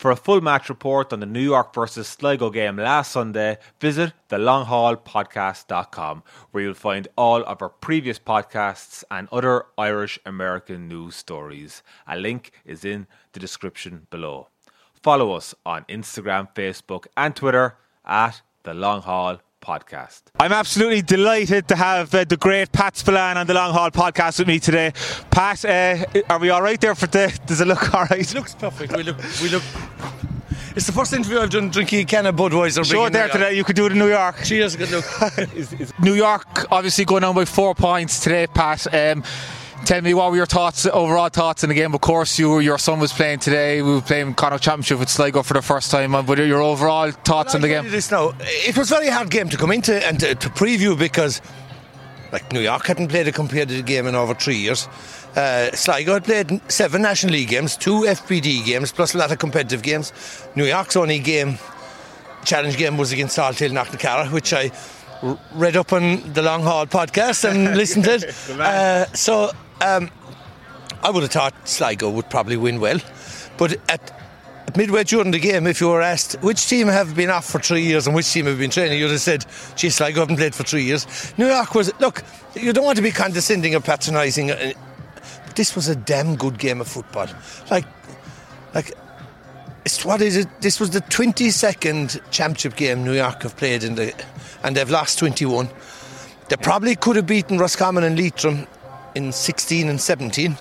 For a full match report on the New York versus Sligo game last Sunday, visit thelonghallpodcast.com where you'll find all of our previous podcasts and other Irish American news stories. A link is in the description below. Follow us on Instagram, Facebook, and Twitter at The Long Hall Podcast. I'm absolutely delighted to have uh, the great Pat Spillane on the Long Hall Podcast with me today. Pat, uh, are we all right there for the? Does it look all right? It looks perfect. We look. We look. It's the first interview I've done drinking a can of Budweiser. Show it there today. You could do it in New York. Cheers. Good look. is, is New York obviously going on by four points today, Pat. Um, Tell me what were your thoughts, overall thoughts in the game? Of course, you, your son was playing today. We were playing Connacht Championship with Sligo for the first time. But your overall thoughts on the game? This now, it was a very hard game to come into and to, to preview because, like New York hadn't played a competitive game in over three years. Uh, Sligo had played seven National League games, two FBD games, plus a lot of competitive games. New York's only game, challenge game, was against Salthill Knocknacarra, which I read up on the Long Hall podcast and listened to it. Uh, so um, I would have thought Sligo would probably win well, but at midway during the game, if you were asked which team have been off for three years and which team have been training, you'd have said, gee, Sligo haven't played for three years. New York was, look, you don't want to be condescending or patronising. Uh, this was a damn good game of football. Like, like, it's, what is it? This was the 22nd championship game New York have played in the, and they've lost 21. They probably could have beaten Roscommon and Leitrim in 16 and 17.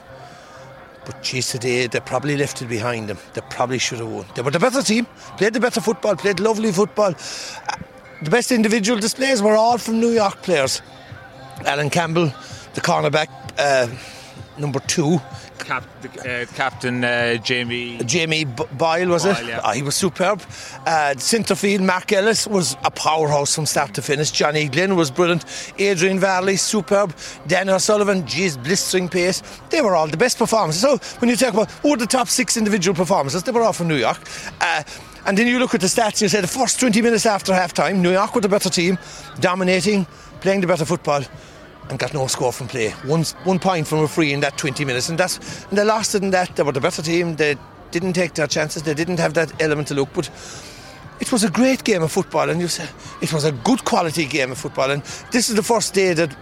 But geez, today they probably left it behind them. They probably should have won. They were the better team, played the better football, played lovely football. Uh, the best individual displays were all from New York players. Alan Campbell, the cornerback, uh, number two, Cap, uh, Captain uh, Jamie Jamie B- Boyle was Boyle, it? Yeah. Oh, he was superb. Uh, centre Mark Ellis was a powerhouse from start to finish. Johnny Glynn was brilliant. Adrian Varley superb. Daniel O'Sullivan, geez, blistering pace. They were all the best performances. So when you talk about who the top six individual performances, they were all from New York. Uh, and then you look at the stats and you say the first 20 minutes after half time, New York were the better team, dominating, playing the better football and got no score from play. One, one point from a free in that 20 minutes, and that's and they lost it in that. They were the better team. They didn't take their chances. They didn't have that element to look, but. It was a great game of football, and you say it was a good quality game of football. And this is the first day that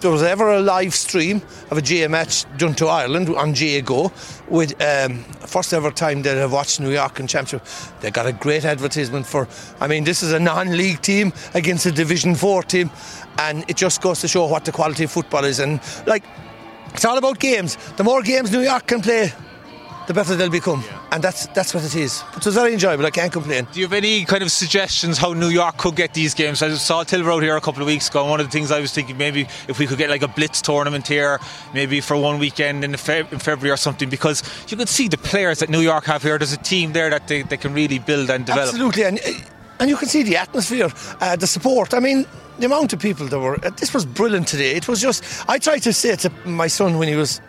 there was ever a live stream of a GAA match done to Ireland on GAAGO with um, first ever time they have watched New York in Championship. They got a great advertisement for. I mean, this is a non-league team against a Division Four team, and it just goes to show what the quality of football is. And like, it's all about games. The more games New York can play, the better they'll become. Yeah. And that's that's what it is. It was very enjoyable. I can't complain. Do you have any kind of suggestions how New York could get these games? I saw Till out here a couple of weeks ago. And one of the things I was thinking maybe if we could get like a blitz tournament here, maybe for one weekend in, in February or something, because you could see the players that New York have here. There's a team there that they, they can really build and develop. Absolutely, and uh, and you can see the atmosphere, uh, the support. I mean, the amount of people that were. Uh, this was brilliant today. It was just. I tried to say to my son when he was.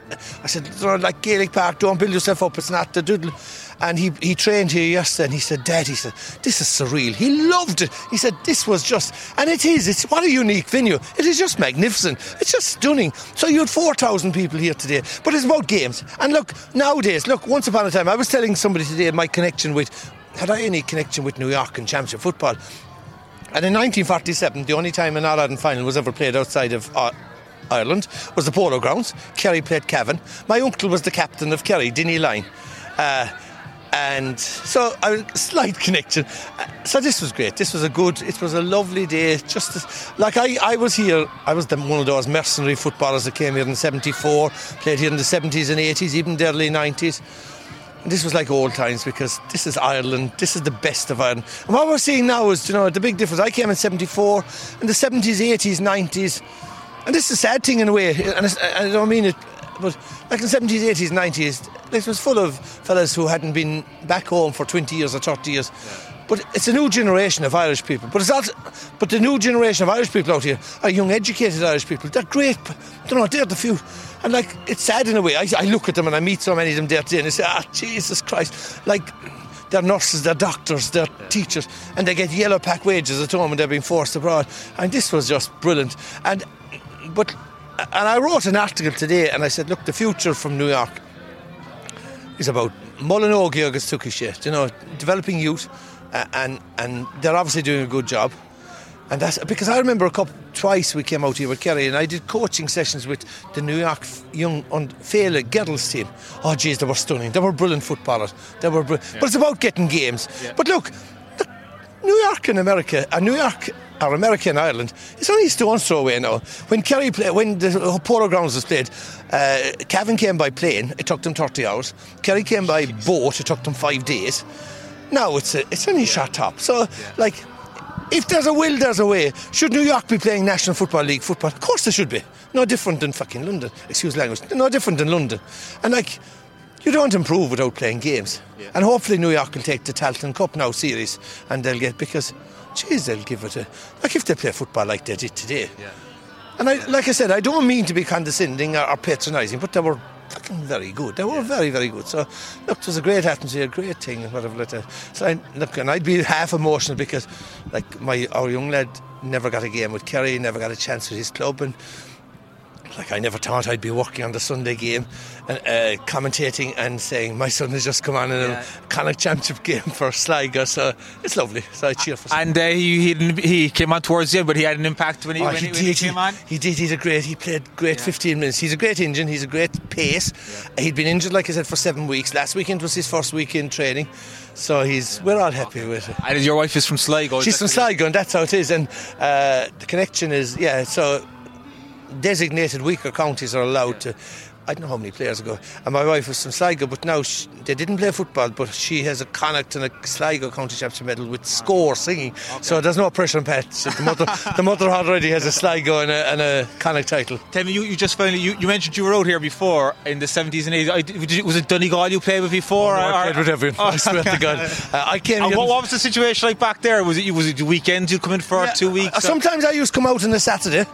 I said, like Gaelic Park, don't build yourself up. It's not the doodle. And he, he trained here yesterday and he said, Dad, he said, this is surreal. He loved it. He said, this was just, and it is, it's what a unique venue. It is just magnificent. It's just stunning. So you had 4,000 people here today, but it's about games. And look, nowadays, look, once upon a time, I was telling somebody today my connection with, had I any connection with New York and Championship football? And in 1947, the only time an All Ireland final was ever played outside of uh, Ireland was the Polo Grounds. Kerry played Cavan. My uncle was the captain of Kerry, Dinny Lyne. Uh, and so a slight connection. So this was great. This was a good. It was a lovely day. Just like I, I was here. I was the, one of those mercenary footballers that came here in '74, played here in the '70s and '80s, even the early '90s this was like old times because this is Ireland. This is the best of Ireland. And what we're seeing now is, you know, the big difference. I came in '74, in the '70s, '80s, '90s, and this is a sad thing in a way. And I don't mean it, but like in the '70s, '80s, '90s, this was full of fellas who hadn't been back home for 20 years or 30 years. Yeah. But it's a new generation of Irish people. But it's also, but the new generation of Irish people out here are young, educated Irish people. They're great. You know, they're the few. And like, it's sad in a way. I, I look at them and I meet so many of them there today and I say, ah, Jesus Christ. Like, they're nurses, they're doctors, they're teachers, and they get yellow pack wages at home and they're being forced abroad. And this was just brilliant. And but and I wrote an article today and I said, look, the future from New York is about Mullinogee agus you know, developing youth, and and they're obviously doing a good job. And that's because I remember a couple twice we came out here with Kerry and I did coaching sessions with the New York young on Fela Gettles team. Oh geez, they were stunning. They were brilliant footballers. They were, br- yeah. but it's about getting games. Yeah. But look, New York and America, and New York or America and Ireland, it's only a stone's throw away now. When Kerry play, when the Polo Grounds was played, uh, Cavan came by plane. It took them 30 hours. Kerry came by boat. It took them five days. Now it's a, it's only yeah. shot top. So yeah. like if there's a will, there's a way. Should New York be playing National Football League football? Of course they should be. No different than fucking London. Excuse language. No different than London. And like, you don't improve without playing games. Yeah. And hopefully New York will take the Tailteann Cup now series and they'll get because, geez, they'll give it a like if they play football like they did today. Yeah. And I, like I said, I don't mean to be condescending or, or patronising, but they were very good. They were yeah. very, very good. So, look, it was a great atmosphere, a great thing, whatever. Like that. So, I, look, and I'd be half emotional because, like, my our young lad never got a game with Kerry, never got a chance with his club, and like I never thought I'd be working on the Sunday game and uh, commentating and saying my son has just come on in yeah. a Connacht Championship game for Sligo, so it's lovely. So I cheer for. And uh, he, he, he came on towards the end, but he had an impact when he, oh, when he, when he came on. He did. He's a great. He played great yeah. 15 minutes. He's a great engine. He's a great pace. Yeah. He'd been injured, like I said, for seven weeks. Last weekend was his first week in training. So he's we're all happy with it. And your wife is from Sligo. She's from Sligo, and that's how it is. And uh, the connection is yeah. So designated weaker counties are allowed to I don't know how many players ago. And my wife was from Sligo, but now she, they didn't play football, but she has a Connacht and a Sligo County Championship medal with Scór singing. Okay. So there's no pressure on Pat. So the mother, the mother already has a Sligo and a, and a Connacht title. Tell me, you, you just finally you, you, mentioned you were out here before in the 70s and 80s. Was it Donegal you played with before? Oh, no, I played with everyone. Oh, I swear to God. Uh, I came. And what, what, was the situation like back there? Was it was it the weekends you come in for yeah, two weeks? Uh, sometimes I used to come out on a Saturday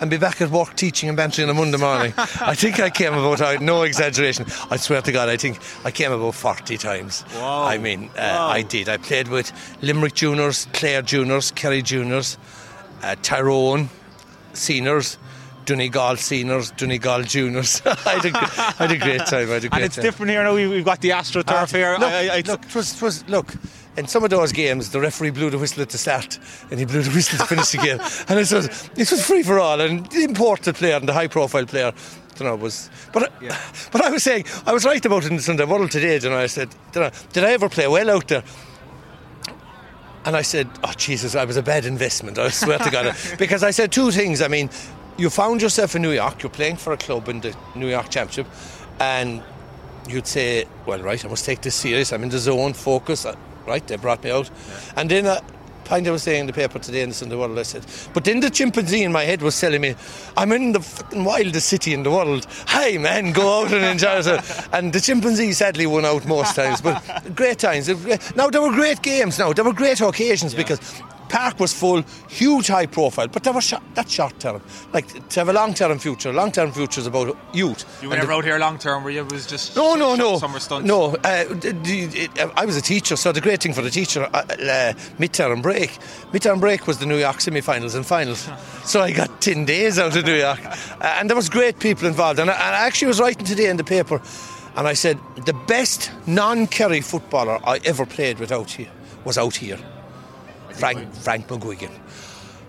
and be back at work teaching and bantering on a Monday morning. I think I came about, no exaggeration, I swear to God, I think I came about 40 times. Wow. I mean, uh, wow. I did. I played with Limerick Juniors, Clare Juniors, Kerry Juniors, uh, Tyrone Seniors. Donegal seniors, Donegal juniors. I, had a, I had a great time. I had a great and it's time. different here now. We've got the AstroTurf uh, here. Look, I, I, look, it was, it was, look, in some of those games, the referee blew the whistle at the start and he blew the whistle to finish the game. And it was, it was free for all. And the imported player and the high profile player, you know, was. But, yeah. but I was saying, I was right about it in the Sunday World today, you know. I said, did I, did I ever play well out there? And I said, oh, Jesus, I was a bad investment. I swear to God. Because I said two things. I mean, you found yourself in New York, you're playing for a club in the New York Championship, and you'd say, well, right, I must take this serious. I'm in the zone, focus right? They brought me out. Yeah. And then uh, Pint I was saying in the paper today in the World, I said, but then the chimpanzee in my head was telling me, I'm in the fucking wildest city in the world. Hey man, go out and enjoy yourself. And the chimpanzee sadly won out most times, but great times. Now there were great games. Now there were great occasions yeah. because Park was full, huge high profile, but that was short, that's short term. Like to have a long term future, long term future is about youth. You were never out here long term, were you? It was just no, no, no, summer stunts. No, uh, I was a teacher, so the great thing for the teacher, uh, uh, midterm break, midterm break was the New York semi-finals and finals. so I got ten days out of New York, uh, and there was great people involved. And I, and I actually was writing today in the paper, and I said the best non-Kerry footballer I ever played with out here was out here. Frank, Frank McGuigan.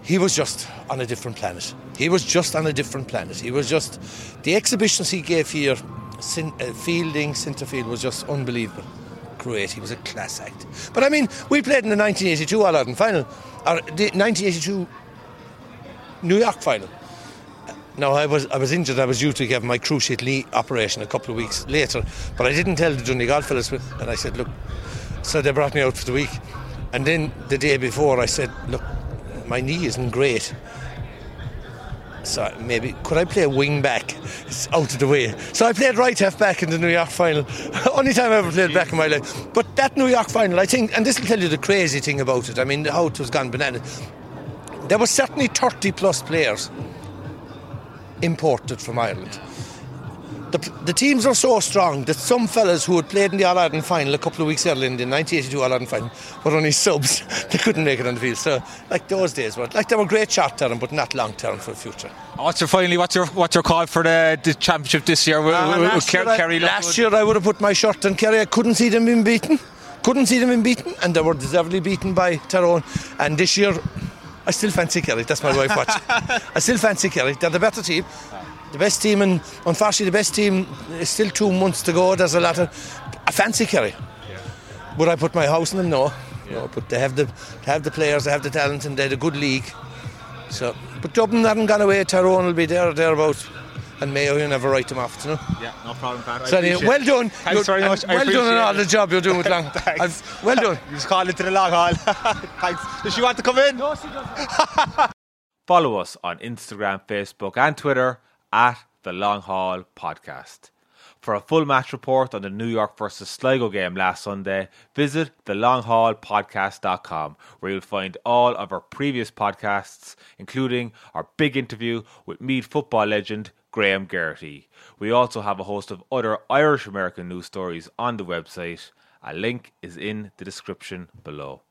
He was just on a different planet. He was just on a different planet. He was just the exhibitions he gave here, sin, uh, fielding, centre field was just unbelievable. Great, he was a class act. But I mean, we played in the 1982 All Ireland final, or the 1982 New York final. Now I was I was injured. I was due to have my cruciate knee operation a couple of weeks later, but I didn't tell the Donegal fellas. And I said, look, so they brought me out for the week. And then the day before, I said, Look, my knee isn't great. So maybe could I play wing back? It's out of the way. So I played right half back in the New York final. Only time I ever played back in my life. But that New York final, I think, and this will tell you the crazy thing about it. I mean, how it was gone bananas. There were certainly 30 plus players imported from Ireland. The, the teams are so strong that some fellas who had played in the All Ireland final a couple of weeks earlier in the 1982 All Ireland final were only subs. they couldn't make it on the field. So, like those days were like they were great short term, but not long term for the future. What's your finally? What's your what's your call for the, the championship this year? With, Uh, with- with last, Ker- year I, last year I would have put my shirt on Kerry. I couldn't see them being beaten. Couldn't see them being beaten, and they were deservedly beaten by Tyrone. And this year, I still fancy Kerry. That's my wife watching. I still fancy Kerry. They're the better team. The best team, and unfortunately, the best team is still two months to go. There's a lot of. I fancy Kerry. Would I put my house on them? No. No, but they have the they have the players, they have the talent, and they're a good league. So, but Dublin haven't gone away. Tyrone will be there or thereabouts, and Mayo you never write them off. You know. Yeah, no problem, Pat. I So anyway, well done. Thanks You're- very and much. I Well done on all the job you're doing with Long. Thanks. I've- well done. You just call into the long hall. Thanks. Does she want to come in? No, she doesn't. Follow us on Instagram, Facebook, and Twitter at the Long Hall Podcast. For a full match report on the New York versus Sligo game last Sunday, visit thelonghallpodcast.com, where you'll find all of our previous podcasts, including our big interview with Meath football legend Graham Geraghty. We also have a host of other Irish American news stories on the website. A link is in the description below.